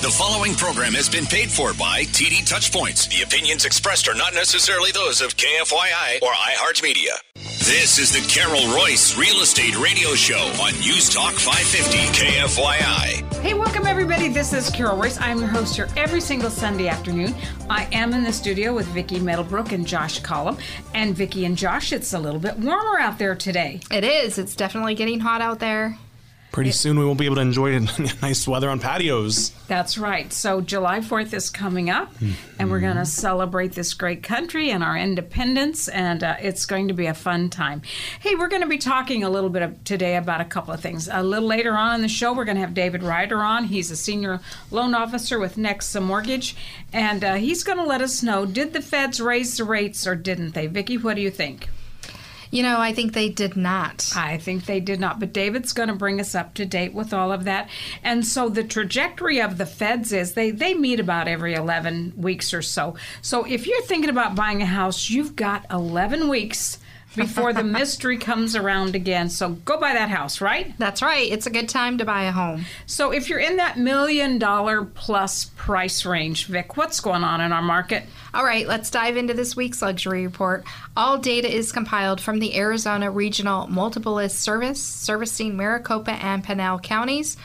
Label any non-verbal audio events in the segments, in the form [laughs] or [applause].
The following program has been paid for by TD Touchpoints. The opinions expressed are not necessarily those of KFYI or iHeartMedia. This is the Carol Royce Real Estate Radio Show on News Talk 550 KFYI. Hey, welcome everybody. This is Carol Royce. I'm your host here every single Sunday afternoon. I am in the studio with Vicki Meadowbrook and Josh Collum. And Vicki and Josh, it's a little bit warmer out there today. It is. It's definitely getting hot out there. Pretty soon we won't be able to enjoy [laughs] nice weather on patios. That's right. So July 4th is coming up, mm-hmm. and we're going to celebrate this great country and our independence, and uh, it's going to be a fun time. Hey, we're going to be talking a little bit of, today about a couple of things. A little later on in the show, we're going to have David Rider on. He's a senior loan officer with Nexa Mortgage, and uh, he's going to let us know did the feds raise the rates or didn't they? Vicki, what do you think? You know, I think they did not. I think they did not. But David's going to bring us up to date with all of that. And so the trajectory of the feds is they, they meet about every 11 weeks or so. So if you're thinking about buying a house, you've got 11 weeks before the mystery comes around again. So go buy that house, right? That's right. It's a good time to buy a home. So if you're in that million dollar plus price range, Vic, what's going on in our market? All right, let's dive into this week's luxury report. All data is compiled from the Arizona Regional Multiple List Service, servicing Maricopa and Pinal counties.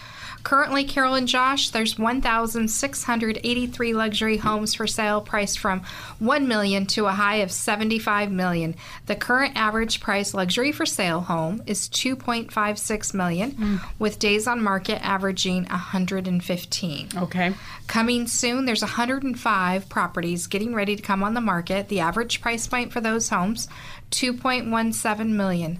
Currently, Carol and Josh, there's 1,683 luxury homes for sale priced from 1 million to a high of 75 million. The current average price luxury for sale home is 2.56 million, mm. with days on market averaging 115. Okay. Coming soon, there's 105 properties getting ready to come on the market. The average price point for those homes, 2.17 million.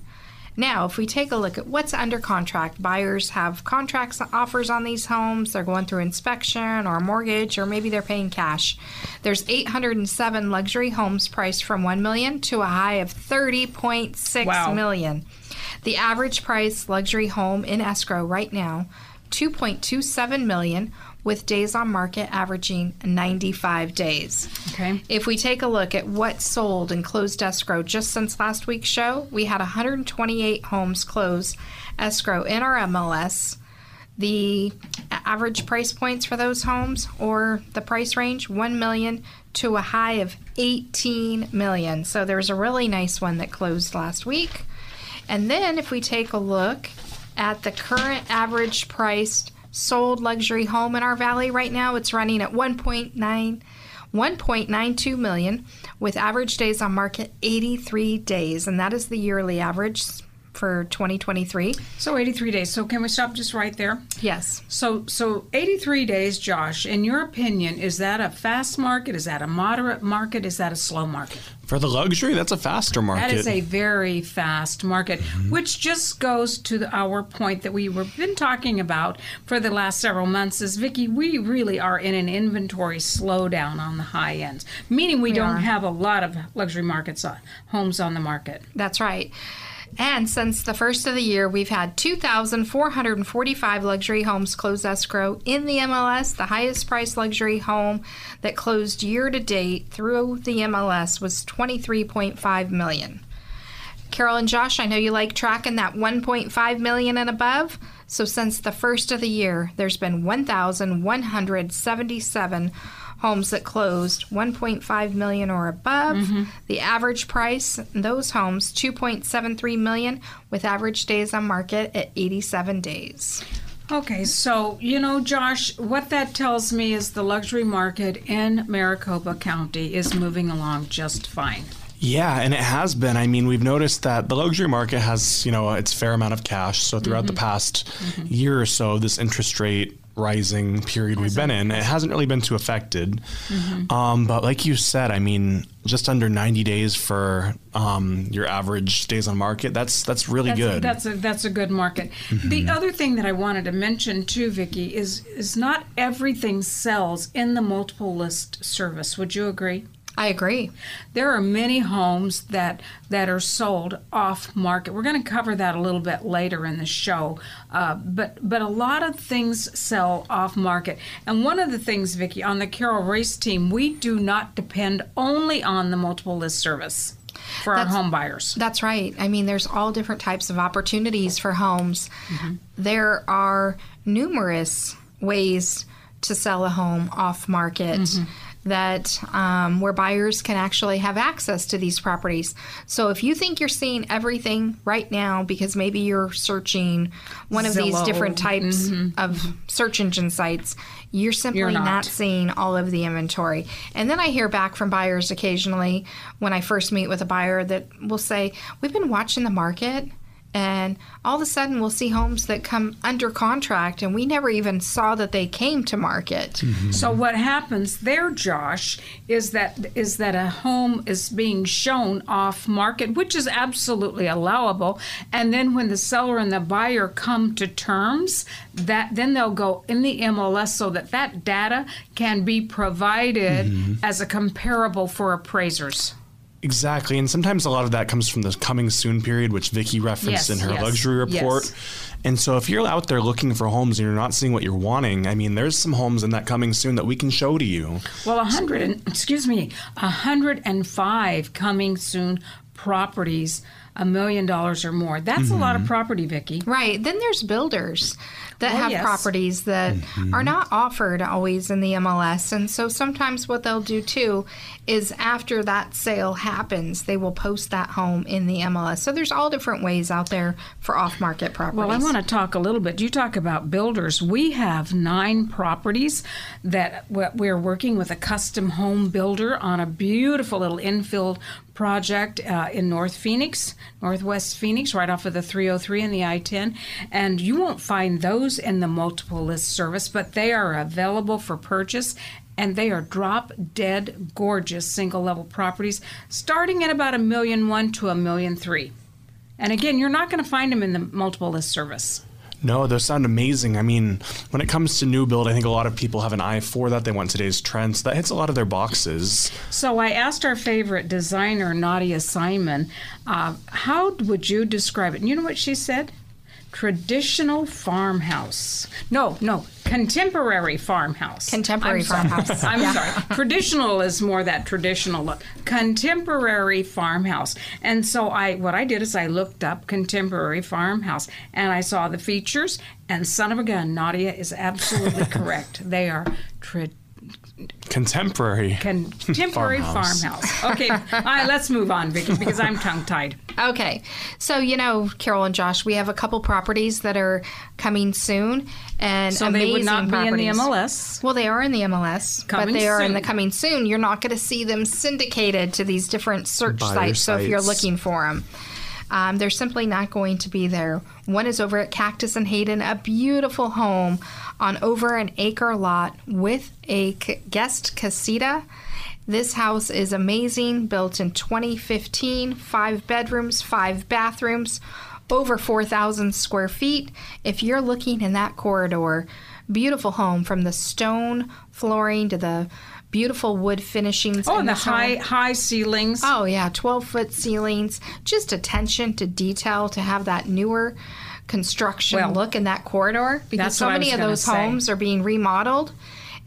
Now, if we take a look at what's under contract, buyers have contracts offers on these homes. They're going through inspection or a mortgage, or maybe they're paying cash. There's 807 luxury homes priced from 1 million to a high of 30.6 wow. million. The average price luxury home in escrow right now, 2.27 million with days on market averaging 95 days. Okay. If we take a look at what sold and closed escrow just since last week's show, we had 128 homes close escrow in our MLS. The average price points for those homes or the price range 1 million to a high of 18 million. So there's a really nice one that closed last week. And then if we take a look at the current average priced sold luxury home in our valley right now. It's running at 1.9 1.92 million with average days on market 83 days and that is the yearly average for 2023. So 83 days. So can we stop just right there? Yes. So so 83 days, Josh. In your opinion, is that a fast market? Is that a moderate market? Is that a slow market? For the luxury, that's a faster market. That is a very fast market, mm-hmm. which just goes to the, our point that we have been talking about for the last several months. Is Vicki, we really are in an inventory slowdown on the high end, meaning we, we don't are. have a lot of luxury markets on, homes on the market. That's right. And since the first of the year, we've had 2,445 luxury homes close escrow in the MLS. The highest priced luxury home that closed year to date through the MLS was 23.5 million. Carol and Josh, I know you like tracking that 1.5 million and above. So since the first of the year, there's been 1,177 homes that closed 1.5 million or above. Mm-hmm. The average price those homes 2.73 million with average days on market at 87 days. Okay, so you know, Josh, what that tells me is the luxury market in Maricopa County is moving along just fine. Yeah, and it has been. I mean, we've noticed that the luxury market has, you know, its fair amount of cash. So throughout mm-hmm. the past mm-hmm. year or so, this interest rate rising period we've been in, it hasn't really been too affected. Mm-hmm. Um, but like you said, I mean, just under 90 days for um, your average days on market. That's that's really that's good. A, that's a that's a good market. Mm-hmm. The other thing that I wanted to mention too, Vicki, is is not everything sells in the multiple list service. Would you agree? I agree. There are many homes that that are sold off market. We're going to cover that a little bit later in the show, uh, but but a lot of things sell off market. And one of the things, Vicki, on the Carol Royce team, we do not depend only on the multiple list service for that's, our home buyers. That's right. I mean, there's all different types of opportunities for homes. Mm-hmm. There are numerous ways to sell a home off market. That um, where buyers can actually have access to these properties. So if you think you're seeing everything right now because maybe you're searching one of these different types of search engine sites, you're simply You're not. not. seeing all of the inventory. And then I hear back from buyers occasionally when I first meet with a buyer that will say, We've been watching the market. And all of a sudden, we'll see homes that come under contract, and we never even saw that they came to market. Mm-hmm. So what happens there, Josh, is that is that a home is being shown off market, which is absolutely allowable, and then when the seller and the buyer come to terms, that then they'll go in the MLS so that that data can be provided mm-hmm. as a comparable for appraisers. Exactly, and sometimes a lot of that comes from the coming soon period, which Vicky referenced Yes, in her yes, luxury report. yes. And so, if you're out there looking for homes and you're not seeing what you're wanting, I mean, there's some homes in that coming soon that we can show to you. Well, a hundred and excuse me, a hundred and five coming soon properties, a million dollars or more. That's a lot of property, Vicky. Right. Then there's builders that Oh, have yes. properties that are not offered always in the MLS. And so sometimes what they'll do too is after that sale happens, they will post that home in the MLS. So there's all different ways out there for off market properties. Well, I want to talk a little bit. You talk about builders. We have nine properties that w- we're working with a custom home builder on a beautiful little infill project uh, in North Phoenix, Northwest Phoenix, right off of the 303 and the I 10. And you won't find those in the multiple list service, but they are available for purchase. And they are drop dead gorgeous single level properties starting at about a million one to a million three. And again, you're not going to find them in the multiple list service. No, those sound amazing. I mean, when it comes to new build, I think a lot of people have an eye for that. They want today's trends. That hits a lot of their boxes. So I asked our favorite designer, Nadia Simon, uh, how would you describe it? And you know what she said? Traditional farmhouse. No, no, contemporary farmhouse. Contemporary I'm sorry. farmhouse. [laughs] I'm Yeah. sorry. Traditional is more that traditional look. Contemporary farmhouse. And so I what I did is I looked up contemporary farmhouse and I saw the features and son of a gun, Nadia is absolutely [laughs] correct. They are traditional Contemporary. contemporary Farmhouse. farmhouse. Okay, all right, let's move on, Vicky, because I'm tongue tied. Okay. So, you know, Carol and Josh, we have a couple properties that are coming soon and So amazing they would not be in the. MLS. Well, they are in the MLS, but Coming they are in the coming soon. You're not going to see them syndicated to these different search Buyer sites. So if you're looking for them, um, they're simply not going to be there. One is over at Cactus and Hayden, a beautiful home on over an acre lot with a guest casita. This house is amazing, built in 2015, five bedrooms, five bathrooms, over 4,000 square feet. If you're looking in that corridor, beautiful home from the stone flooring to the beautiful wood finishings. Oh, and the this home. high high ceilings. Oh yeah, 12 foot ceilings. Just attention to detail to have that newer construction Well, look in that corridor because so many of those say. homes are being remodeled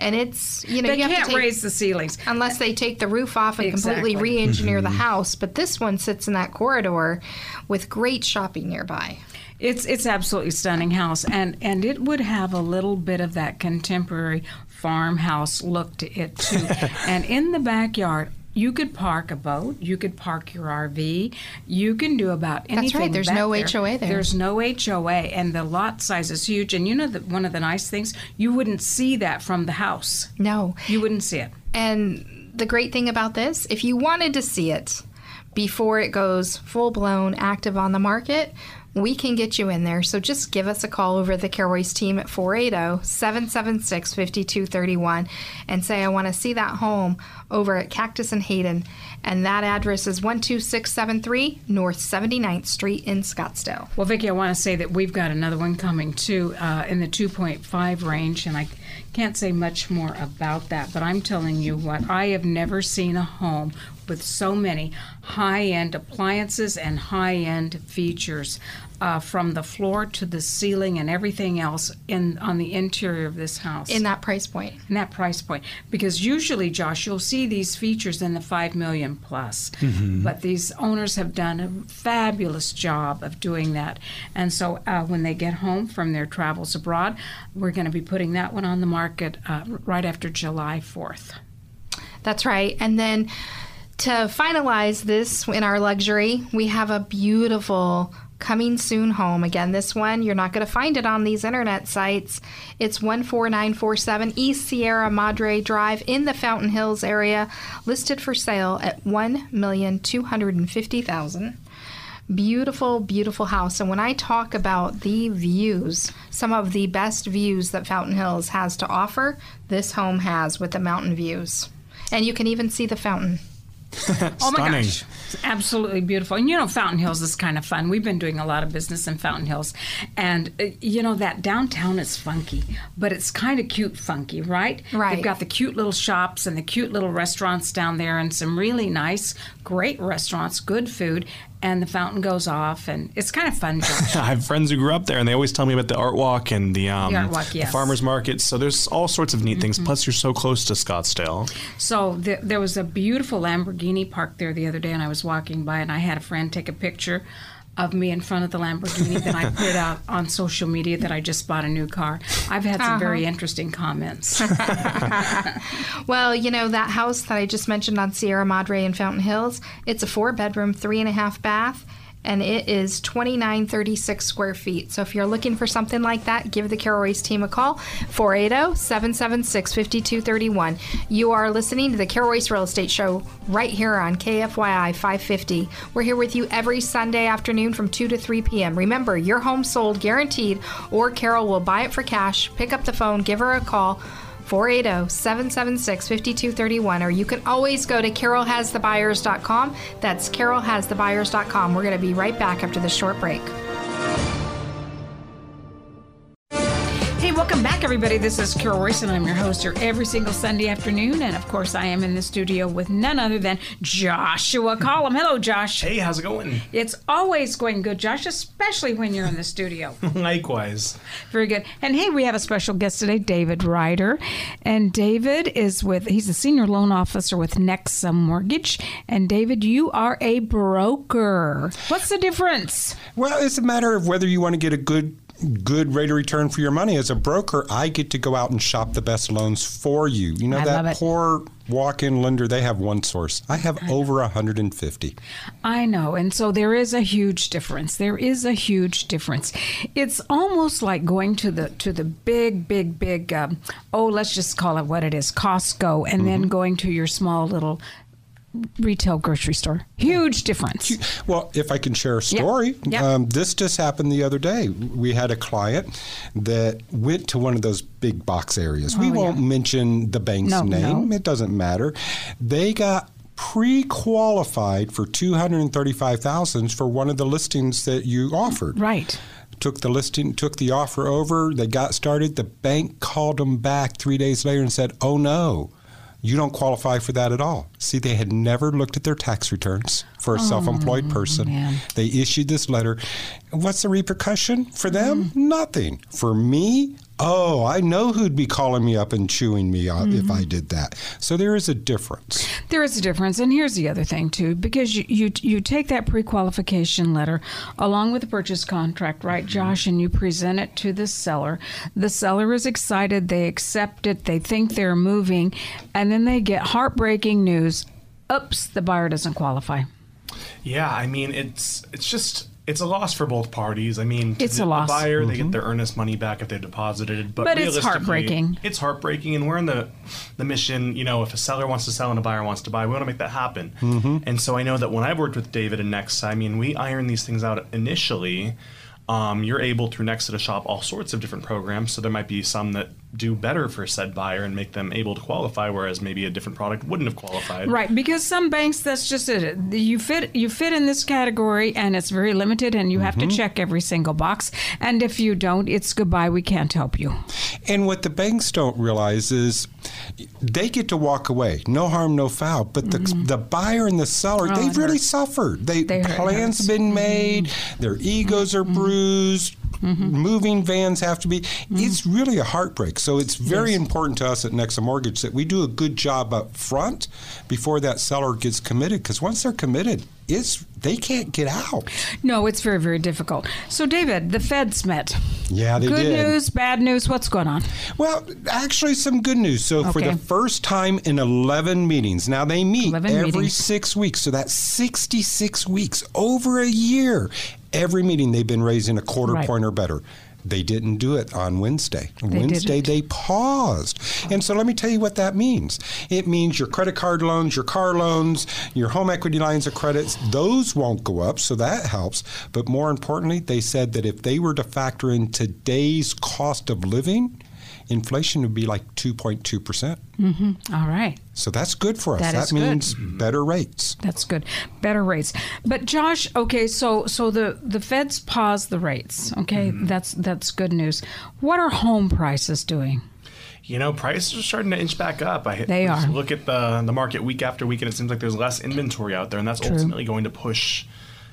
and it's you know they you can't to take, raise the ceilings. unless they take the roof off and completely Exactly. re-engineer the mm-hmm. house but this one sits in that corridor with great shopping nearby It's it's absolutely stunning house, and and it would have a little bit of that contemporary farmhouse look to it too. [laughs] and in the backyard. You could park a boat. You could park your RV. You can do about anything. That's right, there's no HOA there. There's no HOA, and the lot size is huge. And you know that one of the nice things you wouldn't see that from the house. no You wouldn't see it. And the great thing about this, if you wanted to see it before it goes full blown active on the market, we can get you in there. So just give us a call over at the Carol Royce team at 480 776 5231 and say, I want to see that home over at Cactus and Hayden. And that address is 12673 North 79th Street in Scottsdale. Well, Vicki, I want to say that we've got another one coming too uh, in the 2.5 range, and I can't say much more about that. But I'm telling you what, I have never seen a home with so many high-end appliances and high-end features. Uh, from the floor to the ceiling and everything else in on the interior of this house. In that price point. in that price point. Because usually josh you'll see these features in the 5 million plus. But these owners have done a fabulous job of doing that. And so uh, when they get home from their travels abroad we're going to be putting that one on the market uh, right after july 4th That's right. And then to finalize this in our luxury, we have a beautiful coming soon home. Again, this one, you're not going to find it on these internet sites. It's 14947 East Sierra Madre Drive in the Fountain Hills area, listed for sale at 1,250,000. Beautiful, beautiful house. And when I talk about the views, some of the best views that Fountain Hills has to offer, this home has with the mountain views. And you can even see the fountain. [laughs] Oh my Stunning. gosh. It's absolutely beautiful. And you know, Fountain Hills is kind of fun. We've been doing a lot of business in Fountain Hills. And, uh, you know, that downtown is funky, but it's kind of cute funky, right? Right. They've got the cute little shops and the cute little restaurants down there and some really nice, great restaurants, good food. And the fountain goes off, and it's kind of fun. [laughs] I have friends who grew up there, and they always tell me about the art walk and the, um, The walk, the farmers market. So there's all sorts of neat things. Plus, you're so close to Scottsdale. So th- there was a beautiful Lamborghini parked there the other day, and I was walking by, and I had a friend take a picture of me in front of the Lamborghini. that I [laughs] put it out on social media that I just bought a new car. I've had some very uh-huh. interesting comments. [laughs] [laughs] Well, you know, that house that I just mentioned on Sierra Madre in Fountain Hills, it's a four bedroom, three and a half bath, and it is 2936 square feet. So if you're looking for something like that, give the Carol Royce team a call, 480 776 5231. You are listening to the Carol Royce Real Estate Show right here on KFYI 550. We're here with you every Sunday afternoon from 2 to 3 p.m. Remember, your home sold guaranteed, or Carol will buy it for cash. Pick up the phone, give her a call. 480-776-5231 or you can always go to carolhasthebuyers.com that's carolhasthebuyers.com we're going to be right back after this short break everybody. This is Carol Royce, and I'm your host here every single Sunday afternoon. And of course, I am in the studio with none other than Joshua Collum. Hello, Josh. Hey, how's it going? It's always going good, Josh, especially when you're in the studio. [laughs] Likewise. Very good. And hey, we have a special guest today, David Rider. And David is with, he's a senior loan officer with Nexa Mortgage. And David, you are a broker. What's the difference? Well, it's a matter of whether you want to get a good good rate of return for your money. As a broker, I get to go out and shop the best loans for you. You know I that poor walk-in lender, they have one source. I have over 150. I know. And so there is a huge difference. There is a huge difference. It's almost like going to the to the big, big, big, um, oh, let's just call it what it is, Costco, and then going to your small little retail grocery store. Huge difference. Well, if I can share a story, Yep. Um, this just happened the other day. We had a client that went to one of those big box areas. we Oh, yeah. won't mention the bank's No, name, no. it doesn't matter. They got pre-qualified for 235,000 for one of the listings that you offered. Right. Took the listing, took the offer over. They got started. The bank called them back three days later and said, "Oh no, you don't qualify for that at all." See, they had never looked at their tax returns for a oh, self-employed person. man. They issued this letter. What's the repercussion for them? Mm-hmm. Nothing. For me, oh, I know who'd be calling me up and chewing me out if I mm-hmm. did that. So there is a difference. There is a difference, and here's the other thing too, because you you, you take that pre-qualification letter along with the purchase contract, right, mm-hmm. Josh, and you present it to the seller. The seller is excited, they accept it, they think they're moving, and then they get heartbreaking news. Oops, the buyer doesn't qualify. Yeah, I mean it's it's just it's a loss for both parties. I mean, to It's the, a loss. The buyer they get their earnest money back if they deposited, but, But it's heartbreaking. It's heartbreaking, and we're in the the mission. You know, if a seller wants to sell and a buyer wants to buy, we want to make that happen. And so I know that when I've worked with David and Nexa, I mean, we iron these things out initially. Um, you're able through Nexa to shop all sorts of different programs. So there might be some that do better for said buyer and make them able to qualify, whereas maybe a different product wouldn't have qualified. Right, because some banks that's just it. You fit you fit in this category and it's very limited and you have to mm-hmm. check every single box. And if you don't, it's goodbye, we can't help you. And what the banks don't realize is they get to walk away, no harm, no foul. But the, mm-hmm. the buyer and the seller, Oh, they've really hurts. suffered. They, They plans hurts. have been made, mm-hmm. their egos are bruised. Mm-hmm. Moving vans have to be. Mm-hmm. It's really a heartbreak. So it's very important to us at Nexa Mortgage that we do a good job up front before that seller gets committed. Because once they're committed, it's they can't get out. No, it's very, very difficult. So, David, the Feds met. Yeah, they Good did. Good news, bad news. What's going on? Well, actually, some good news. So, for the first time in 11 meetings, now they meet every meetings. six weeks. So, that's 66 weeks, over a year. Every meeting, they've been raising a quarter Right. point or better. They didn't do it on Wednesday. They Wednesday, didn't. they paused. And so, let me tell you what that means. It means your credit card loans, your car loans, your home equity lines of credits, those won't go up. So, that helps. But more importantly, they said that if they were to factor in today's cost of living, inflation would be like 2.2%. All right. So that's good for us. That That, is good. means better rates. That's good. Better rates. But Josh, okay, so so the the Feds paused the rates. Okay, Mm-hmm. that's that's good news. What are home prices doing? You know, prices are starting to inch back up. I They just are. Look at the the market week after week, and it seems like there's less inventory out there, and that's ultimately going to push,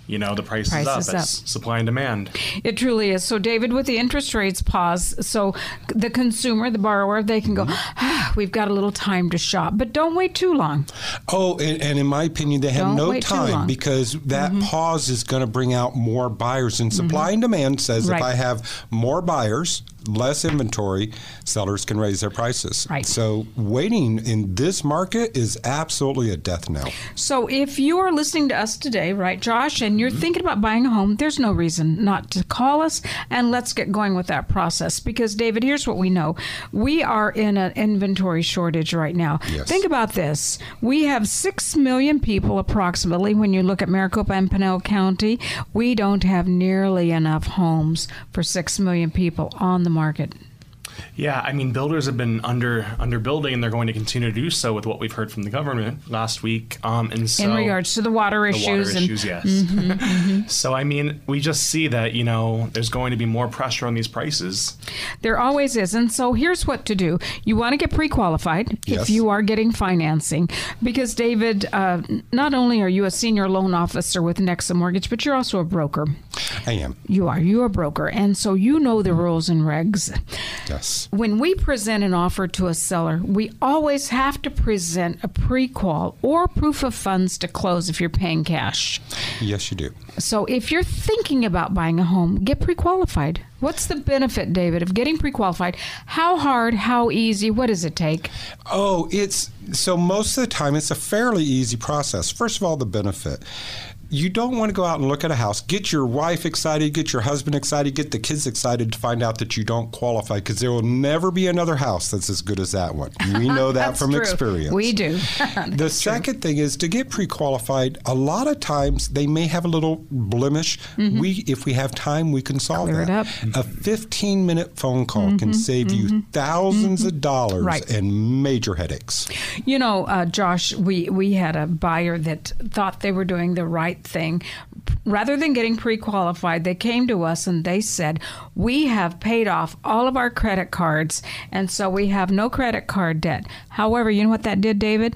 you know, the price is up, up. as supply and demand. It truly is. So, David, with the interest rates pause, so the consumer, the borrower, they can go, Mm-hmm. ah, we've got a little time to shop, but don't wait too long. Oh, and, and in my opinion, they have Don't no wait too long. Mm-hmm. time because that pause is going to bring out more buyers. And supply and demand says Right. if I have more buyers, less inventory, sellers can raise their prices. Right. So waiting in this market is absolutely a death knell. So, if you are listening to us today, right, Josh, and you're mm-hmm. thinking about buying a home, there's no reason not to call us and let's get going with that process. Because, David, here's what we know we are in an inventory shortage right now. Yes. Think about this we have 6 million people approximately when you look at Maricopa and Pinal County. We don't have nearly enough homes for 6 million people on the market. Yeah, I mean, builders have been under under building, and they're going to continue to do so with what we've heard from the government last week. Um, and so in regards to the water the issues water and issues, yes. so I mean, we just see that you know there's going to be more pressure on these prices. There always is. And so here's what to do. You want to get pre qualified if you are getting financing. Because, David, uh, not only are you a senior loan officer with Nexa Mortgage, but you're also a broker. I am. You are. You're a broker. And so you know the rules and regs. Yes. When we present an offer to a seller, we always have to present a pre qual or proof of funds to close if you're paying cash. Yes, you do. So if you're thinking about buying a home, get pre-qualified. What's the benefit, David, of getting pre-qualified? How hard, how easy, what does it take? Oh, it's so most of the time it's a fairly easy process. First of all, the benefit. You don't want to go out and look at a house, get your wife excited, get your husband excited, get the kids excited to find out that you don't qualify because there will never be another house that's as good as that one. We know that [laughs] from true. experience. We do. [laughs] The second thing is to get pre-qualified. A lot of times they may have a little blemish. We, if we have time, we can solve Mm-hmm. Clear it that. Mm-hmm. A 15-minute phone call can save you 1000s of dollars Right. and major headaches. You know, uh, Josh, we, we had a buyer that thought they were doing the right thing. Rather than getting pre qualified, they came to us and they said, We have paid off all of our credit cards, and so we have no credit card debt. However, you know what that did, David?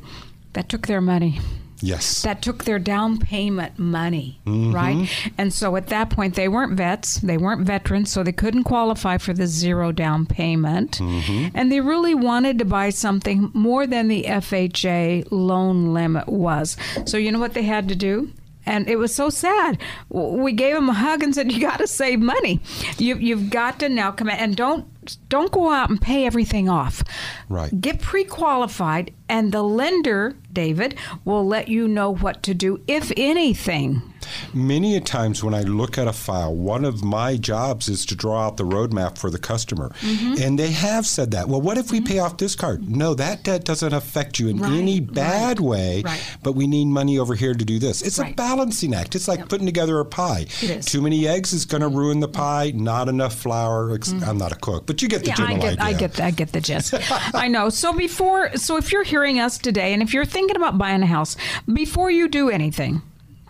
That took their money. Yes. that took their down payment money, Mm-hmm. right? And so at that point, they weren't vets, they weren't veterans, so they couldn't qualify for the zero down payment. Mm-hmm. And they really wanted to buy something more than the FHA loan limit was. So, you know what they had to do? And it was so sad. We gave him a hug and said, "You got to save money. You, you've got to now come in and don't don't go out and pay everything off. Right. Get pre-qualified, and the lender, David, will let you know what to do, if anything. Many a times when I look at a file, one of my jobs is to draw out the roadmap for the customer. Mm-hmm. And they have said that. Well, what if we pay off this card? No, that debt doesn't affect you in Right, any right, bad way, right. but we need money over here to do this. It's a balancing act. It's like putting together a pie. It is. Too many eggs is going to ruin the pie, not enough flour. Ex- I'm not a cook, but you get the Mm-hmm. Yeah, I general get, I idea. get, I get the gist. [laughs] I know. So before, so if you're hearing us today, and if you're thinking about buying a house, before you do anything,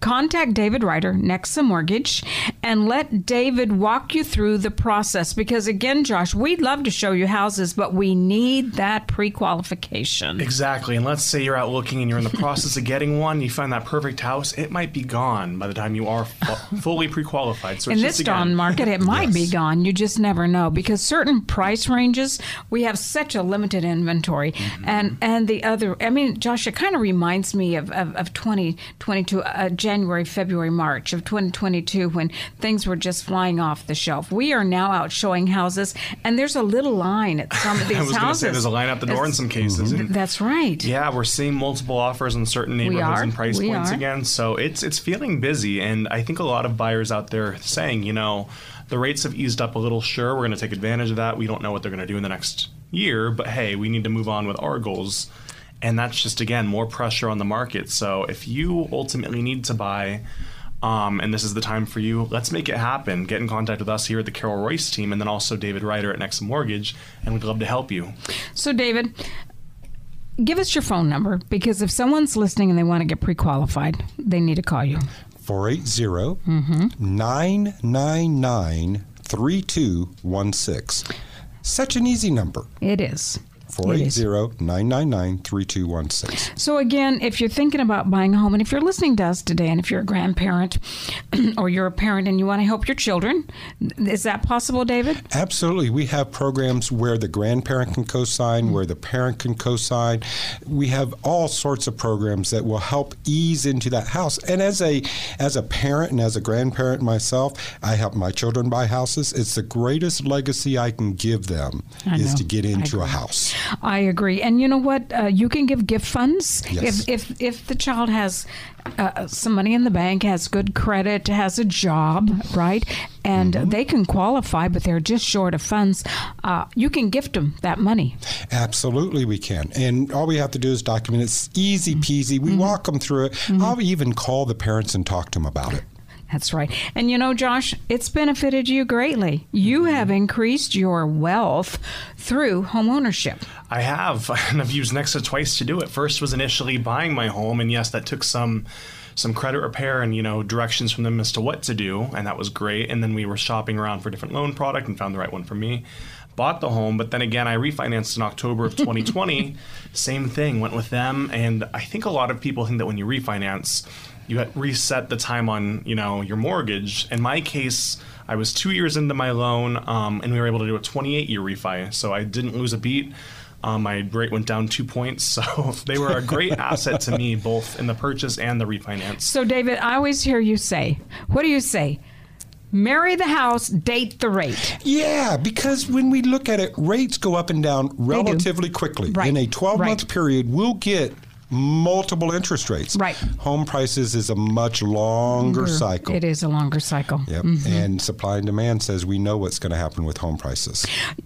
contact David Rider, Nexa Mortgage, and let David walk you through the process. Because again, Josh, we'd love to show you houses, but we need that pre-qualification. Exactly. And let's say you're out looking and you're in the process of getting one, you find that perfect house, it might be gone by the time you are fu- fully pre qualified. So in this dawn market, it might be gone. You just never know because certain price ranges we have such a limited inventory, Mm-hmm. and and the other. I mean, Josh, it kind of reminds me of of, of 2022, uh, January, February, March of 2022 when things were just flying off the shelf. We are now out showing houses, and there's a little line at some of [laughs] these I was houses. say there's a line out the door in some cases. and That's right. Yeah, we're seeing multiple offers in certain neighborhoods and price We points are. again. So it's it's feeling busy, and I think a lot of buyers out there saying, you know, the rates have eased up a little. Sure, we're going to take advantage of that. We don't know what they're going to do in the next year, but hey, we need to move on with our goals, and that's just again more pressure on the market. So if you ultimately need to buy. Um, and this is the time for you. Let's make it happen. Get in contact with us here at the Carol Royce team, and then also David Rider at Nexa Mortgage, and we'd love to help you. So, David, give us your phone number because if someone's listening and they want to get pre-qualified, they need to call you. 480 999 3216. Such an easy number. It is. It is. 480 999 3216. So again, if you're thinking about buying a home, and if you're listening to us today, and if you're a grandparent [clears throat] or you're a parent and you want to help your children, is that possible, David? Absolutely. We have programs where the grandparent can co sign, mm-hmm. where the parent can co sign. We have all sorts of programs that will help ease into that house. And as a as a parent and as a grandparent myself, I help my children buy houses. It's the greatest legacy I can give them I is know. to get into a house. I agree. And you know what? Uh, you can give gift funds Yes. if if if the child has uh, some money in the bank, has good credit, has a job, right, and Mm-hmm. they can qualify, but they're just short of funds. Uh, you can gift them that money. Absolutely, we can. And all we have to do is document it. It's easy peasy. Mm-hmm. We walk them through it. I'll even call the parents and talk to them about it. That's right. And you know, Josh, it's benefited you greatly. You mm-hmm. have increased your wealth through home ownership. I have, [laughs] and I've used Nexa twice to do it. First was initially buying my home, and yes, that took some some credit repair and you know directions from them as to what to do, and that was great. And then we were shopping around for different loan product and found the right one for me. Bought the home, but then again, I refinanced in October of 2020. [laughs] Same thing, went with them, and I think a lot of people think that when you refinance, you reset the time on you know your mortgage. In my case, I was two years into my loan, um, and we were able to do a 28 year refi, so I didn't lose a beat. Um, my rate went down two points, [laughs] so they were a great asset to me, both in the purchase and the refinance. So, David, I always hear you say, what do you say? Marry the house, date the rate. Yeah, because when we look at it, rates go up and down relatively quickly. Right, In a 12 month right. period, we'll get multiple interest rates. Right. Home prices is a much longer mm-hmm. cycle. It is a longer cycle. Yep. Mm-hmm. And supply and demand says we know what's going to happen with home prices.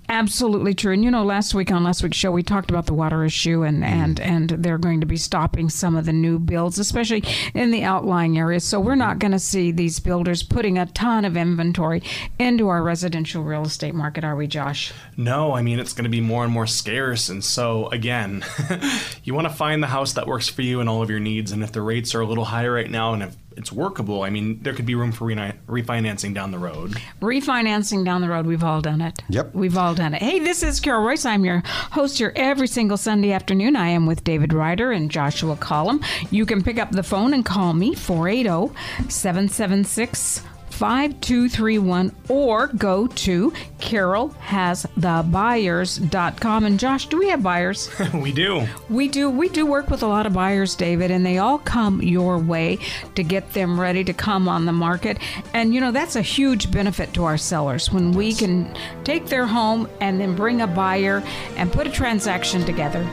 Absolutely true. And you know, last week on last week's show, we talked about the water issue, and mm. and and they're going to be stopping some of the new builds, especially in the outlying areas. So we're not going to see these builders putting a ton of inventory into our residential real estate market, are we, Josh? No, I mean, it's going to be more and more scarce. And so, again, [laughs] you want to find the house that works for you and all of your needs. And if the rates are a little higher right now and if it's workable, I mean, there could be room for reni- refinancing down the road. Refinancing down the road, we've all done it. Yep. We've all done it. Hey, this is Carol Royce. I'm your host here every single Sunday afternoon. I am with David Rider and Joshua Collum. You can pick up the phone and call me 480 776 5231 or go to carolhasthebuyers.com. And Josh, do we have buyers? [laughs] we do. We do. We do work with a lot of buyers, David, and they all come your way to get them ready to come on the market. And you know that's a huge benefit to our sellers when we can take their home and then bring a buyer and put a transaction together.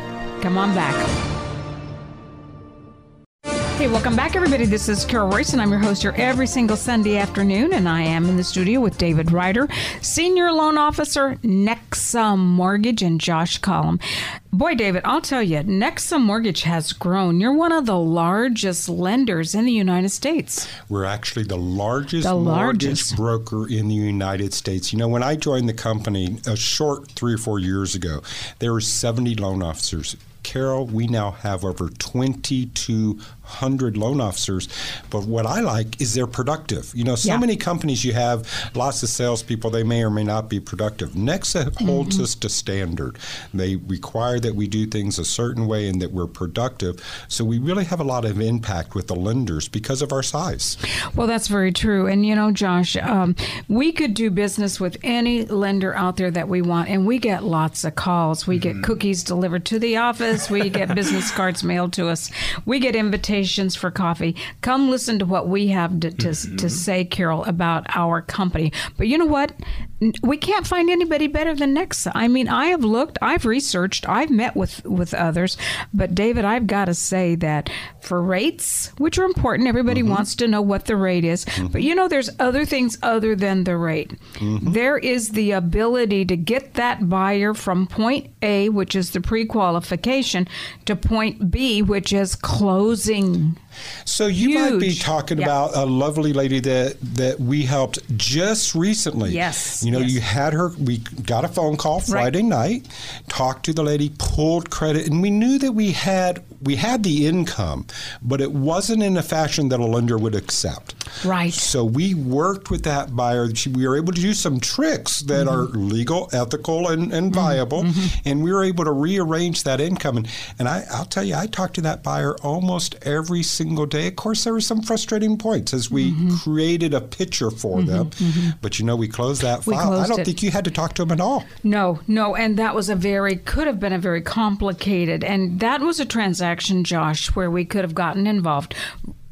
Come on back. Hey, welcome back, everybody. This is Carol Royce, and I'm your host here every single Sunday afternoon. And I am in the studio with David Rider, Senior Loan Officer, Nexa Mortgage, and Josh Collum. Boy, David, I'll tell you, Nexa Mortgage has grown. You're one of the largest lenders in the United States. We're actually the largest The largest. broker in the United States. You know, when I joined the company a short three or four years ago, there were 70 loan officers. Carol, we now have over 2,200 loan officers. But what I like is they're productive. You know, so Yeah. many companies you have lots of salespeople, they may or may not be productive. Nexa holds Mm-hmm. us to standard. They require that we do things a certain way and that we're productive. So we really have a lot of impact with the lenders because of our size. Well, that's very true. And you know, Josh, um, we could do business with any lender out there that we want, and we get lots of calls. We get cookies delivered to the office. We get [laughs] business cards mailed to us. We get invitations for coffee. Come listen to what we have to, to, to mm-hmm. say, Carol, about our company. But you know what? We can't find anybody better than Nexa. I mean, I have looked, I've researched, I've met with with others, but David, I've got to say that for rates, which are important, everybody mm-hmm. wants to know what the rate is. Mm-hmm. But you know, there's other things other than the rate. There is the ability to get that buyer from point A, which is the pre-qualification, to point B, which is closing. Mm. So you might be talking Yeah. about a lovely lady that that we helped just recently. Yes, You know, yes. you had her. We got a phone call Friday night, talked to the lady, pulled credit, and we knew that we had we had the income, but it wasn't in a fashion that a lender would accept. Right. So we worked with that buyer. We were able to do some tricks that Mm-hmm. are legal, ethical, and, and viable, and we were able to rearrange that income. And, and I, I'll tell you, I talked to that buyer almost every single day. Of course, there were some frustrating points as we Mm-hmm. created a picture for them, but you know, we closed that We file. I don't it. think you had to talk to them at all. No, no, and that was a very could have been a very complicated, and that was a transaction, Josh, where we could have gotten involved.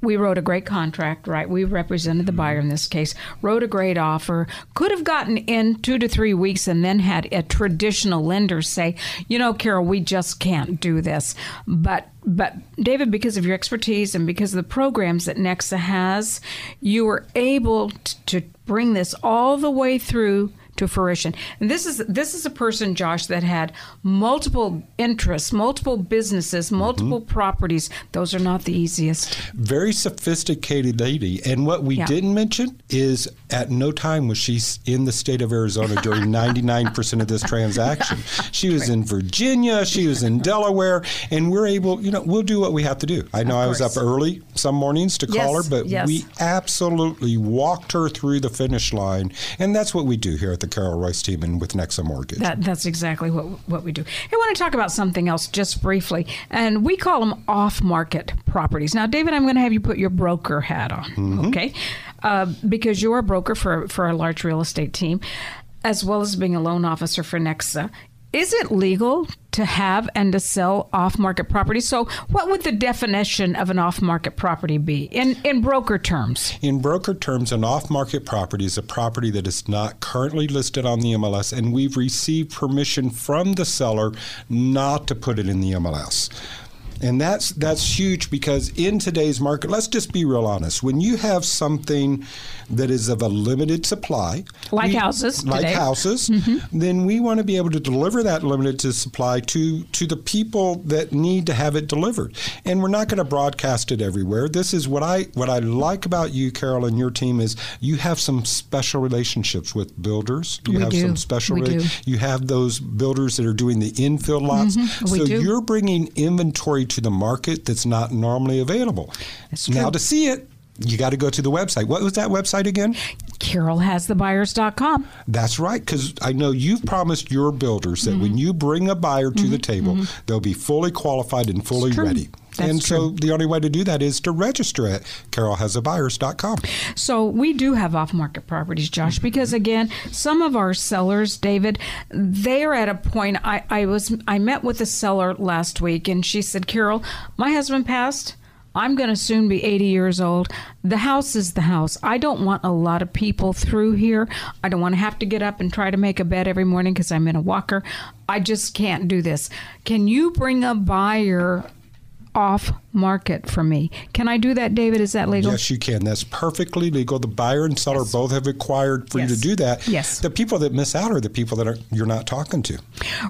We wrote a great contract, right? We represented the buyer in this case, wrote a great offer, could have gotten in two to three weeks, and then had a traditional lender say, you know, Carol, we just can't do this. But but David, because of your expertise and because of the programs that Nexa has, you were able to bring this all the way through to fruition. And this is this is a person, Josh, that had multiple interests, multiple businesses, mm-hmm. multiple properties. Those are not the easiest. Very sophisticated lady. And what we Yeah. didn't mention is at no time was she in the state of Arizona [laughs] during 99% of this transaction. She was in Virginia, she was in Delaware, and we're able, you know, we'll do what we have to do. I know I was up early some mornings to call Yes, her, but yes. we absolutely walked her through the finish line. And that's what we do here at the Carol Royce team and with Nexa Mortgage. That, that's exactly what what we do. I want to talk about something else just briefly, and we call them off-market properties. Now, David, I'm going to have you put your broker hat on, okay? Uh, because you're a broker for for a large real estate team, as well as being a loan officer for Nexa. Is it legal to have and to sell off-market property? So, what would the definition of an off-market property be in in broker terms? In broker terms, an off market property is a property that is not currently listed on the MLS, and we've received permission from the seller not to put it in the MLS. And that's that's huge because in today's market, let's just be real honest. When you have something that is of a limited supply, Like houses like today. Mm-hmm. houses, then we want to be able to deliver that limited supply to to the people that need to have it delivered. And we're not going to broadcast it everywhere. This is what I what I like about you, Carol, and your team is you have some special relationships with builders. You We have do. some special. We do. You have those builders that are doing the infill lots. Mm-hmm. We so do. you're bringing inventory to the market that's not normally available. Now to see it. You got to go to the website. What was that website again? CarolHasTheBuyers.com. That's right, because I know you've promised your builders that Mm-hmm. when you bring a buyer to the table, they'll be fully qualified and fully ready. That's and so the only way to do that is to register at carolhasabuyers.com. So we do have off-market properties, Josh, because again, some of our sellers, David, they are at a point. I, I was I met with a seller last week, and she said, "Carol, my husband passed." I'm going to soon be 80 years old. The house is the house. I don't want a lot of people through here. I don't want to have to get up and try to make a bed every morning because I'm in a walker. I just can't do this. Can you bring a buyer off market for me. Can I do that, David? Is that legal? Yes, you can. That's perfectly legal. The buyer and seller Yes. both have required for you to do that. Yes. The people that miss out are the people that are you're not talking to.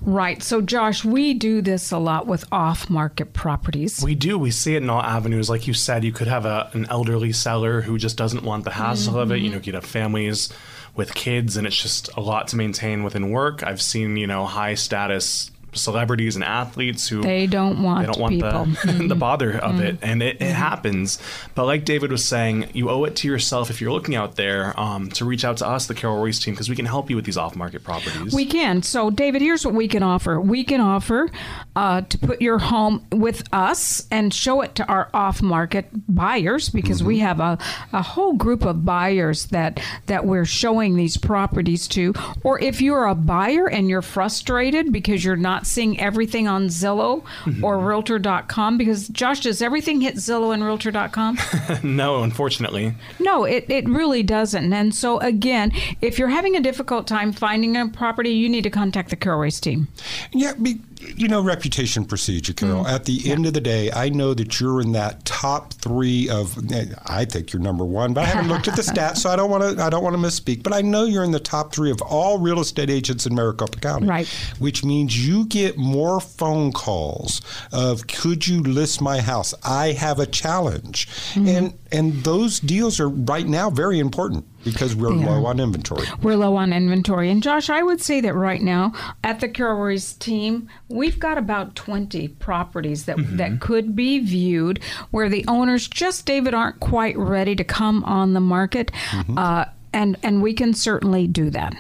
Right. So, Josh, we do this a lot with off market properties. We do. We see it in all avenues. Like you said, you could have a, an elderly seller who just doesn't want the hassle of it. You know, you could have families with kids, and it's just a lot to maintain within work. I've seen, you know, high status celebrities and athletes who They don't want they don't want people. [laughs] the the bother of it, and it, it happens. But like David was saying, you owe it to yourself if you're looking out there um, to reach out to us, the Carol Royce team, because we can help you with these off-market properties. We can. So, David, here's what we can offer. We can offer uh, to put your home with us and show it to our off-market buyers because we have a, a whole group of buyers that that we're showing these properties to. Or if you're a buyer and you're frustrated because you're not seeing everything on Zillow or [laughs] Realtor.com, because Josh, does everything hit Zillow and Realtor.com? [laughs] no, unfortunately. No, it, it really doesn't. And so, again, if you're having a difficult time finding a property, you need to contact the Carol Royce team. Yeah, be, you know, reputation procedure, Carol. Mm. At the end of the day, I know that you're in that top three of. I think you're number one, but I haven't looked at the [laughs] stats, so I don't want to. I don't want to misspeak. But I know you're in the top three of all real estate agents in Maricopa County. Right. Which means you get more phone calls of "Could you list my house? I have a challenge," Mm-hmm. and and those deals are right now very important because we're They low on inventory. We're low on inventory. And Josh, I would say that right now at the Carol Royce team, we've got about 20 properties that, that could be viewed where the owners just, David, aren't quite ready to come on the market. Uh, and, and we can certainly do that.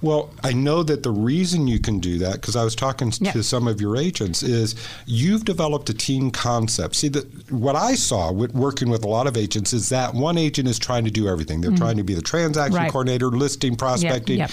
Well, I know that the reason you can do that, because I was talking Yeah. to some of your agents, is you've developed a team concept. See, that what I saw with working with a lot of agents is that one agent is trying to do everything. They're trying to be the transaction Mm-hmm. Right. coordinator, listing, prospecting. yep.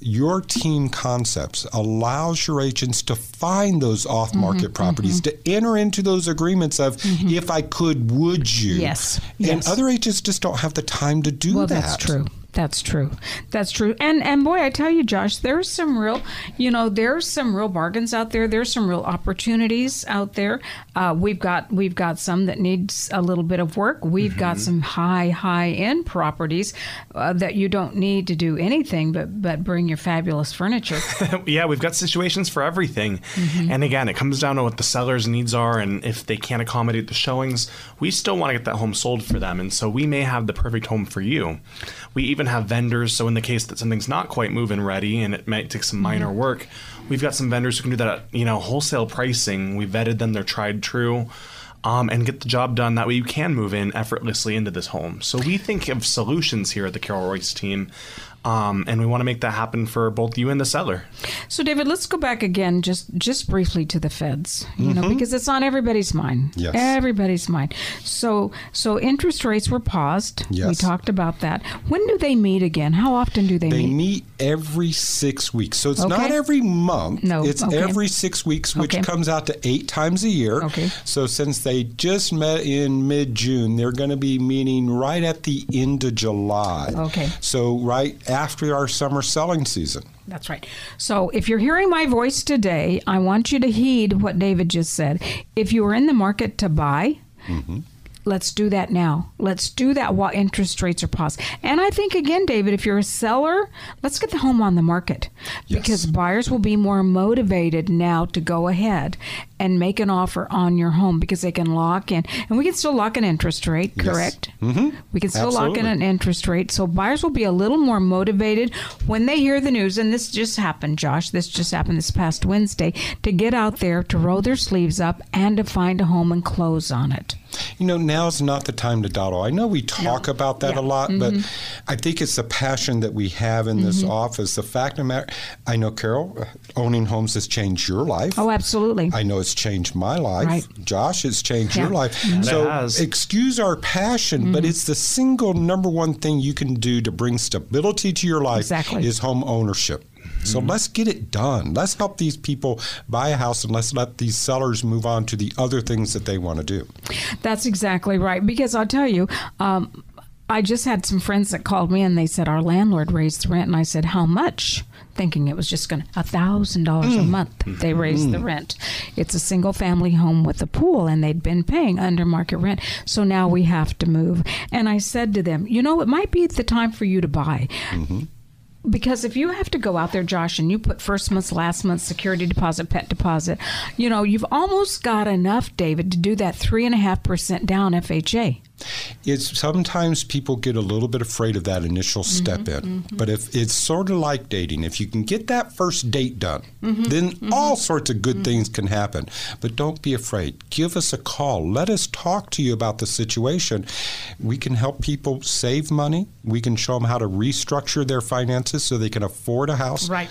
Your team concepts allows your agents to find those off-market Mm-hmm, properties, to enter into those agreements of, if I could, would you? Yes, And yes. other agents just don't have the time to do Well, that. that's true. That's true. That's true. And and boy, I tell you, Josh, there's some real, you know, there's some real bargains out there. There's some real opportunities out there. Uh, we've got we've got some that needs a little bit of work. We've got some high high end properties uh, that you don't need to do anything but but bring your fabulous furniture. [laughs] yeah, we've got situations for everything. Mm-hmm. And again, it comes down to what the seller's needs are. And if they can't accommodate the showings, we still want to get that home sold for them. And so we may have the perfect home for you. We even have vendors. So, in the case that something's not quite move-in ready and it might take some minor Mm-hmm. work, we've got some vendors who can do that at you know wholesale pricing. We vetted them; they're tried true. Um, and get the job done. That way, you can move in effortlessly into this home. So we think of solutions here at the Carol Royce team, um, and we want to make that happen for both you and the seller. So, David, let's go back again, just just briefly to the feds. You know, because it's on everybody's mind. Yes. everybody's mind. So, so interest rates were paused. Yes, We talked about that. When do they meet again? How often do they, They meet? They meet every six weeks. So it's Okay. not every month. No, It's okay. every six weeks, which Okay. comes out to eight times a year. Okay. So since they just met in mid June, they're going to be meeting right at the end of July. Okay. So right after our summer selling season. That's right. So, if you're hearing my voice today, I want you to heed what David just said. If you are in the market to buy, mm-hmm. let's do that now. Let's do that while interest rates are paused. And I think, again, David, if you're a seller, let's get the home on the market Yes. because buyers will be more motivated now to go ahead and make an offer on your home because they can lock in. And we can still lock an interest rate, correct? Mm-hmm. We can still lock in an interest rate. So buyers will be a little more motivated when they hear the news. And this just happened, Josh. This just happened this past Wednesday to get out there, to roll their sleeves up, and to find a home and close on it. You know, now's not the time to dawdle. I know we talk about that Yeah. Mm-hmm. a lot, but I think it's the passion that we have in this office. The fact of the matter, I know, Carol, owning homes has changed your life. Oh, absolutely. I know it's changed my life. Right. Josh, it's changed Yeah. your life. It So excuse our passion, but it's the single number one thing you can do to bring stability to your life Exactly. is home ownership. So let's get it done. Let's help these people buy a house and let's let these sellers move on to the other things that they want to do. That's exactly right. Because I'll tell you, um, I just had some friends that called me and they said our landlord raised the rent, and I said how much, thinking it was just going to a thousand dollars a mm. month. They raised the mm. rent. It's a single family home with a pool, and they'd been paying under market rent, so now we have to move. And I said to them, you know, it might be the time for you to buy. Mm-hmm. Because if you have to go out there, Josh, and you put first month's, last month's security deposit, pet deposit, you know, you've almost got enough, David, to do that three and a half percent down FHA. It's sometimes people get a little bit afraid of that initial mm-hmm, step in, mm-hmm. but if it's sort of like dating, if you can get that first date done, mm-hmm, then all sorts of good things can happen. But don't be afraid. Give us a call. Let us talk to you about the situation. We can help people save money. We can show them how to restructure their finances so they can afford a house. Right.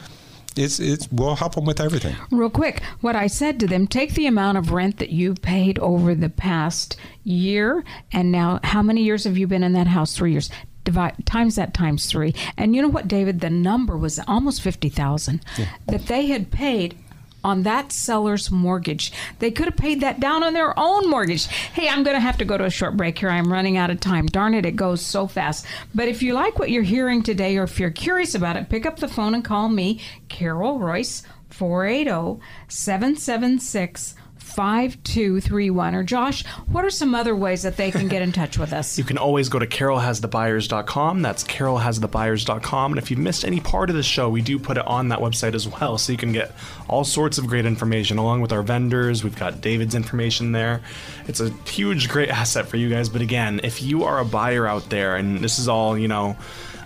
It's it's we'll help them with everything. Real quick, what I said to them take the amount of rent that you've paid over the past year, and now how many years have you been in that house? Three years. Divide, times that times three. And you know what, David? The number was almost 50000 that they had paid on that seller's mortgage. They could have paid that down on their own mortgage. Hey, I'm going to have to go to a short break here. I'm running out of time. Darn it, it goes so fast. But if you like what you're hearing today or if you're curious about it, pick up the phone and call me, Carol Royce, 480 776 5231. Or Josh, what are some other ways that they can get in touch with us? [laughs] You can always go to carolhasthebuyers.com. That's carolhasthebuyers.com. And if you've missed any part of the show, we do put it on that website as well. So you can get all sorts of great information along with our vendors. We've got David's information there. It's a huge, great asset for you guys. But again, if you are a buyer out there and this is all, you know,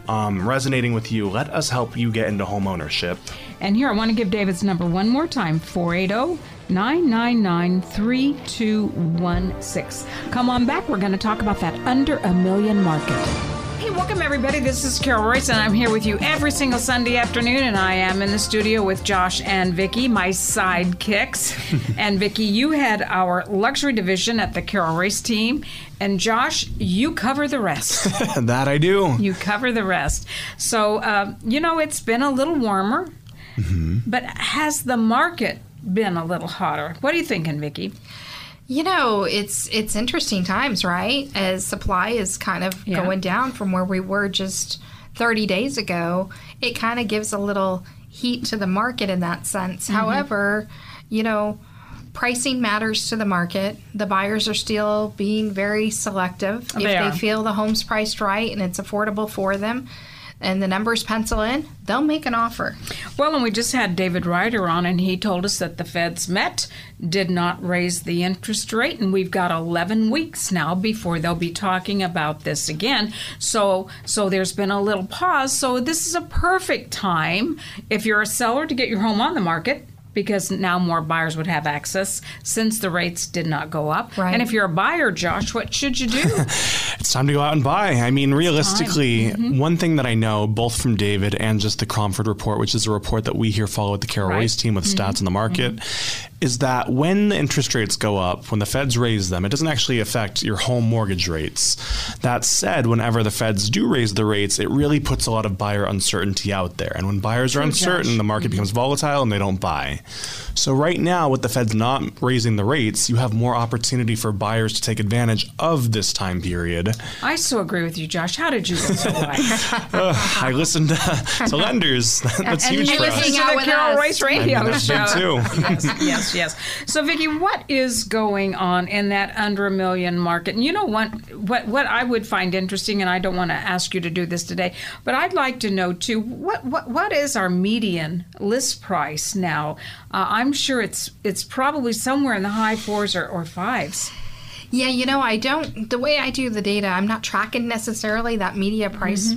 um, resonating with you, let us help you get into home ownership. And here, I want to give David's number one more time 480 999 3216. Come on back. We're going to talk about that under a million market. Hey, welcome everybody. This is Carol Royce, and I'm here with you every single Sunday afternoon. And I am in the studio with Josh and Vicky, my sidekicks. [laughs] and Vicky, you had our luxury division at the Carol Royce team, and Josh, you cover the rest. [laughs] that I do. you cover the rest. So, uh, you know, it's been a little warmer, but has the market been a little hotter? What are you thinking, Vicki? You know, it's it's interesting times, right? As supply is kind of Yeah. going down from where we were just 30 days ago, it kind of gives a little heat to the market in that sense. Mm-hmm. However, you know, pricing matters to the market. The buyers are still being very selective. if They they are. feel the home's priced right and it's affordable for them and the numbers pencil in, they'll make an offer. Well, and we just had David Rider on, and he told us that the feds met, did not raise the interest rate, and we've got 11 weeks now before they'll be talking about this again. So, so there's been a little pause. So this is a perfect time if you're a seller to get your home on the market. Because now more buyers would have access since the rates did not go up. Right. And if you're a buyer, Josh, what should you do? [laughs] It's time to go out and buy. I mean, realistically, Mm-hmm. one thing that I know, both from David and just the Cromford report, which is a report that we here follow at the Carol Right. Mm-hmm. Royce team with stats on the market, is that when the interest rates go up, when the feds raise them, it doesn't actually affect your home mortgage rates. That said, whenever the feds do raise the rates, it really puts a lot of buyer uncertainty out there. And when buyers are uncertain, Josh. the market mm-hmm. becomes volatile and they don't buy. So right now, with the feds not raising the rates, you have more opportunity for buyers to take advantage of this time period. I so agree with you, Josh. How did you get so? [laughs] Ugh, I listen to, [laughs] to lenders. [laughs] That's and huge you for listen to the Carol. Royce radio show. too. yes, yes, yes. So, Vicki, what is going on in that under a million market? And you know what? What what I would find interesting, and I don't want to ask you to do this today, but I'd like to know too. What what what is our median list price now? Uh, I'm sure it's it's probably somewhere in the high fours or, or fives. Yeah, you know, I don't. The way I do the data, I'm not tracking necessarily that media price,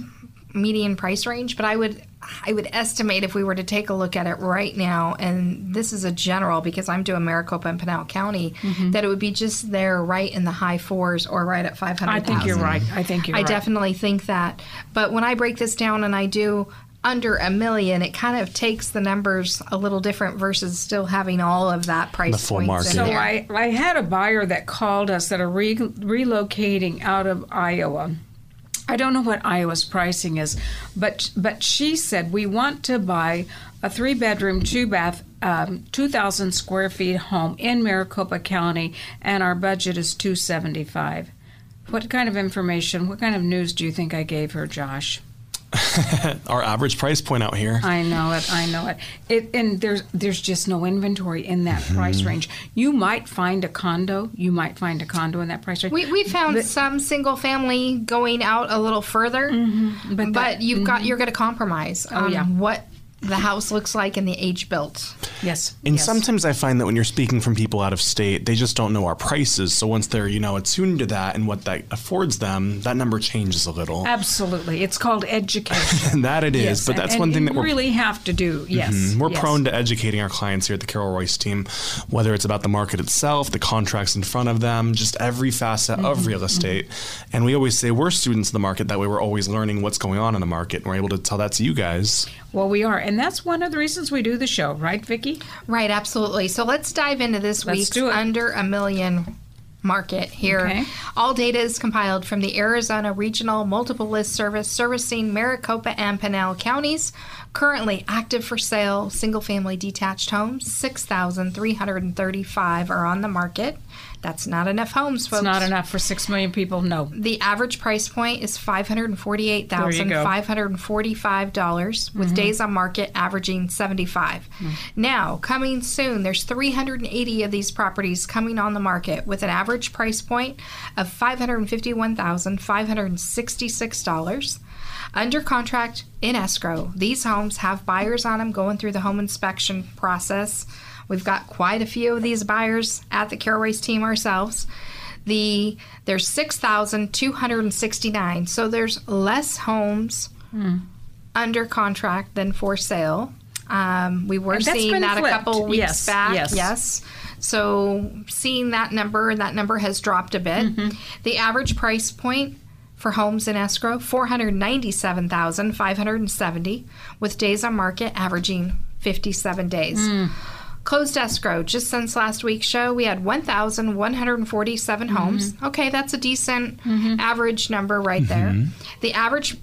median price range, but I would, I would estimate if we were to take a look at it right now, and this is a general because I'm doing Maricopa and Pinal County, mm-hmm. that it would be just there, right in the high fours or right at five hundred. I think you're right. I think you're right. I right. definitely think that. But when I break this down and I do under a million, it kind of takes the numbers a little different versus still having all of that price The full points market. in So there. I, I had a buyer that called us that are re- relocating out of Iowa. I don't know what Iowa's pricing is, but but she said we want to buy a three bedroom, two bath, um, two thousand square feet home in Maricopa County, and our budget is two seventy five. What kind of information, what kind of news do you think I gave her, Josh? [laughs] Our average price point out here. I know it. I know it. It and there's there's just no inventory in that Mm-hmm. price range. You might find a condo. You might find a condo in that price range. We, we found some single family going out a little further, but but, that- you've got you're going to compromise on yeah. what the house looks like and the age built. yes. And yes. sometimes I find that when you're speaking from people out of state, they just don't know our prices. So once they're, you know, attuned to that and what that affords them, that number changes a little. absolutely, it's called education. [laughs] That it is, Yes, but and- that's and one thing that we're really have to do. Yes, Mhm. We're yes. prone to educating our clients here at the Carol Royce team, whether it's about the market itself, the contracts in front of them, just every facet Mm-hmm. of real estate. And we always say we're students of the market. That way, we're always learning what's going on in the market, and we're able to tell that to you guys. Well, we are, and that's one of the reasons we do the show, right, Vicki? Right, absolutely. So let's dive into this Let's week's under a million market here. Okay. All data is compiled from the Arizona Regional Multiple List Service servicing Maricopa and Pinal counties. Currently active for sale, single family detached homes, 6,335 are on the market. That's not enough homes, folks. It's not enough for six million people. No. The average price point is five hundred and forty-eight thousand five hundred and forty-five dollars, with mm-hmm. days on market averaging seventy-five. Mm. Now, coming soon, there's three hundred and eighty of these properties coming on the market with an average price point of five hundred and fifty-one thousand five hundred and sixty-six dollars. Under contract in escrow, these homes have buyers on them going through the home inspection process. We've got quite a few of these buyers at the Royce team ourselves. The there's six thousand two hundred and sixty nine. So there's less homes under contract than for sale. Um, we were seeing that flipped. a couple weeks Yes, back. yes. yes. So seeing that number, that number has dropped a bit. Mm-hmm. The average price point for homes in escrow, 497,570, with days on market averaging 57 days. Mm. Closed escrow, just since last week's show, we had 1,147 Mm-hmm. homes. Okay, that's a decent average number right there. The average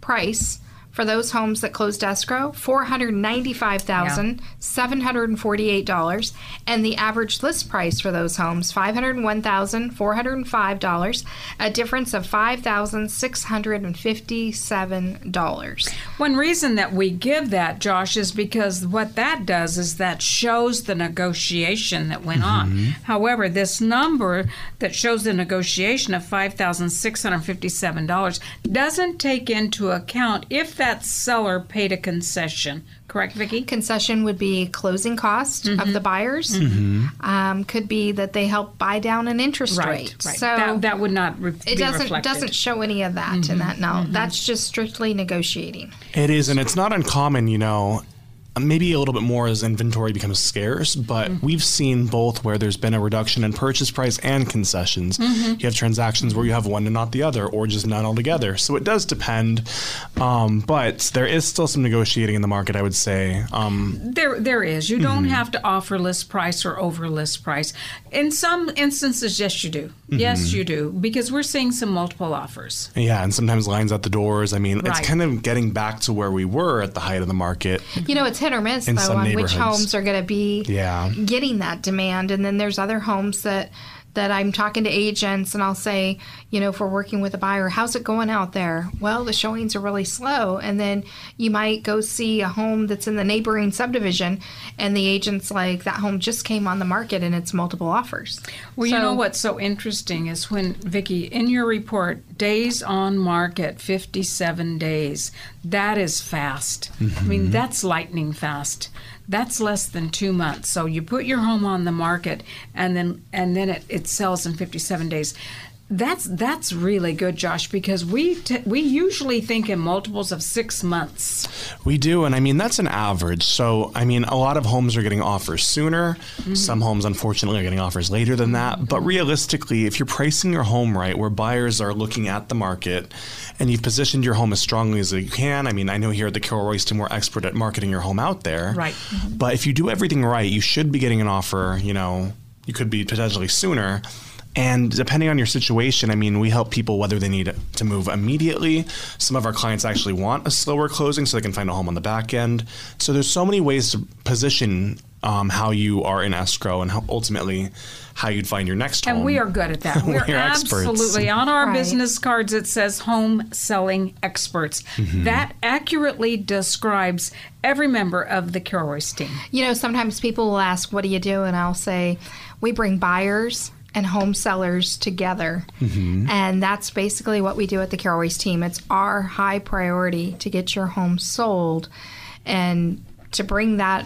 price for those homes that closed escrow, $495,748. And the average list price for those homes, $501,405, a difference of $5,657. One reason that we give that, Josh, is because what that does is that shows the negotiation that went on. Mm-hmm. However, this number that shows the negotiation of $5,657 doesn't take into account if that seller paid a concession. Correct, Vicki? concession would be closing cost Mm-hmm. of the buyers. Um, could be that they help buy down an interest Right, rate. right. So that, that would not re- it be doesn't reflected. doesn't show any of that in that Mm-hmm. note. That's just strictly negotiating. It is, and it's not uncommon, you know. Uh, maybe a little bit more as inventory becomes scarce, but mm-hmm. we've seen both where there's been a reduction in purchase price and concessions. Mm-hmm. You have transactions where you have one and not the other, or just none altogether. So it does depend, um, but there is still some negotiating in the market, I would say. Um, There, there is. You don't mm-hmm. have to offer list price or over list price. In some instances, yes, you do. Yes, you do, because we're seeing some multiple offers. yeah, and sometimes lines at the doors. I mean, Right. it's kind of getting back to where we were at the height of the market. You know, it's hit or miss though on which homes are going to be Yeah. getting that demand, and then there's other homes that that I'm talking to agents and I'll say, you know, if we're working with a buyer, how's it going out there? Well, the showings are really slow. And then you might go see a home that's in the neighboring subdivision and the agent's like, that home just came on the market and it's multiple offers. Well, you know what's so interesting is when Vicki, in your report, days on market, fifty-seven days. That is fast. I mean, mm-hmm. that's lightning fast. That's less than two months. So you put your home on the market, and then and then it, it sells in fifty-seven days. That's that's really good, Josh, because we t- we usually think in multiples of six months. We do, and I mean that's an average. So I mean, a lot of homes are getting offers sooner. Mm-hmm. Some homes, unfortunately, are getting offers later than that. But realistically, if you're pricing your home right, where buyers are looking at the market, and you've positioned your home as strongly as you can, I mean, I know here at the Carol Royce team we're expert at marketing your home out there. Right. Mm-hmm. But if you do everything right, you should be getting an offer. You know, you could be potentially sooner. And depending on your situation, I mean, we help people whether they need to move immediately. Some of our clients actually want a slower closing so they can find a home on the back end. So there's so many ways to position um, how you are in escrow and how ultimately how you'd find your next home. And we are good at that. [laughs] We're, We're experts. absolutely on our Right. business cards. It says home selling experts. Mm-hmm. That accurately describes every member of the Carol Royce team. You know, sometimes people will ask, What do you do? And I'll say, We bring buyers and home sellers together. Mm-hmm. And that's basically what we do at the Carol team. It's our high priority to get your home sold and to bring that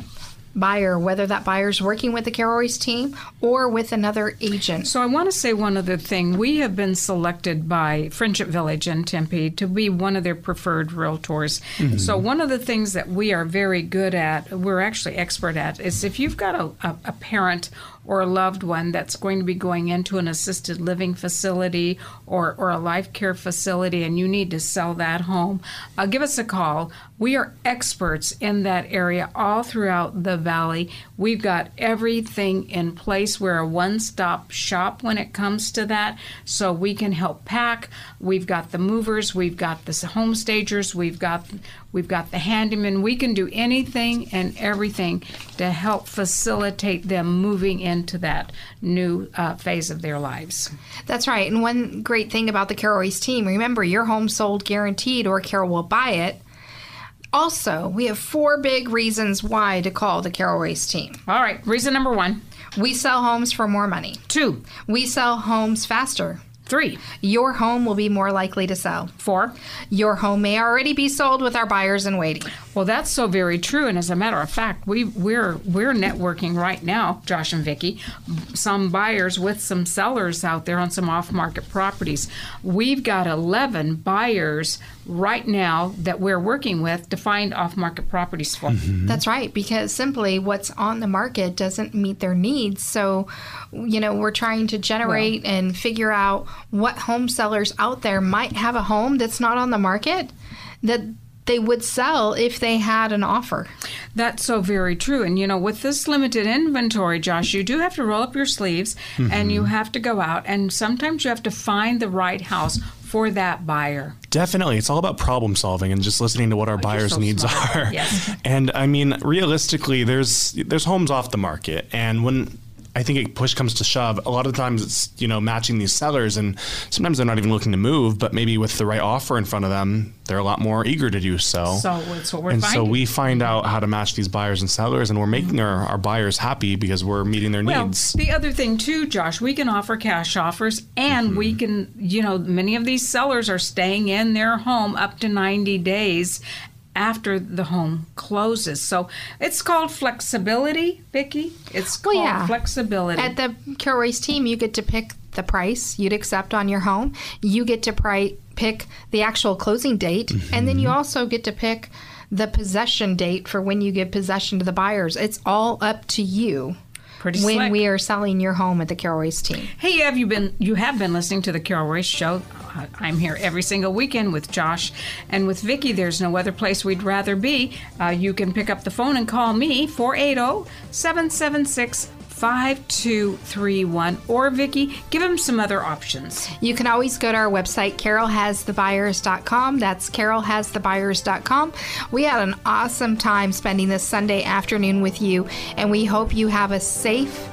buyer, whether that buyer's working with the Carol team or with another agent. So I want to say one other thing. We have been selected by Friendship Village in Tempe to be one of their preferred realtors. Mm-hmm. So one of the things that we are very good at, we're actually expert at, is if you've got a, a, a parent or a loved one that's going to be going into an assisted living facility or, or a life care facility and you need to sell that home, uh, give us a call. We are experts in that area all throughout the valley. We've got everything in place. We're a one stop shop when it comes to that. So we can help pack. We've got the movers, we've got the home stagers, we've got we've got the handyman. We can do anything and everything to help facilitate them moving into that new uh, phase of their lives. That's right. And one great thing about the Carol Royce team, remember, your home sold guaranteed or Carol will buy it. Also, we have four big reasons why to call the Carol Royce team. All right, reason number one, We sell homes for more money. two, We sell homes faster. Three, Your home will be more likely to sell. four. Your home may already be sold with our buyers in waiting. Well, that's so very true. And as a matter of fact, we we're we're networking right now, Josh and Vicky, some buyers with some sellers out there on some off-market properties. We've got 11 buyers right now that we're working with to find off-market properties for. Mm-hmm. That's right, because simply what's on the market doesn't meet their needs. So, you know, we're trying to generate and figure out what home sellers out there might have a home that's not on the market that they would sell if they had an offer. That's so very true. And you know, with this limited inventory, Josh, you do have to roll up your sleeves and you mm-hmm. have to go out and sometimes you have to find the right house for that buyer. Definitely. It's all about problem solving and just listening to what our oh, buyers' so needs smart. are. Yes. [laughs] And I mean, realistically, there's there's homes off the market and when I think it push comes to shove, a lot of times it's, you know, matching these sellers and sometimes they're not even looking to move, but maybe with the right offer in front of them, they're a lot more eager to do so. So that's what we're and so we find out how to match these buyers and sellers and we're making our, our buyers happy because we're meeting their Well, needs. the other thing too, Josh, we can offer cash offers, and we mm-hmm. can, you know, many of these sellers are staying in their home up to 90 days after the home closes. So it's called flexibility, Vicki. It's oh, called Well, yeah. flexibility. At the Carol Royce team, you get to pick the price you'd accept on your home. You get to pri- pick the actual closing date, and then you mm-hmm. also get to pick the possession date for when you give possession to the buyers. It's all up to you Pretty when slick. we are selling your home at the Carol Royce team. Hey, have you been? You have been listening to the Carol Royce show. Uh, I'm here every single weekend with Josh and with Vicki. There's no other place we'd rather be. Uh, you can pick up the phone and call me 480 776 5231. Or, Vicki, give them some other options. You can always go to our website, carolhasthebuyers.com. That's carolhasthebuyers.com. We had an awesome time spending this Sunday afternoon with you, and we hope you have a safe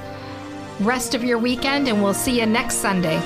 rest of your weekend, and we'll see you next Sunday.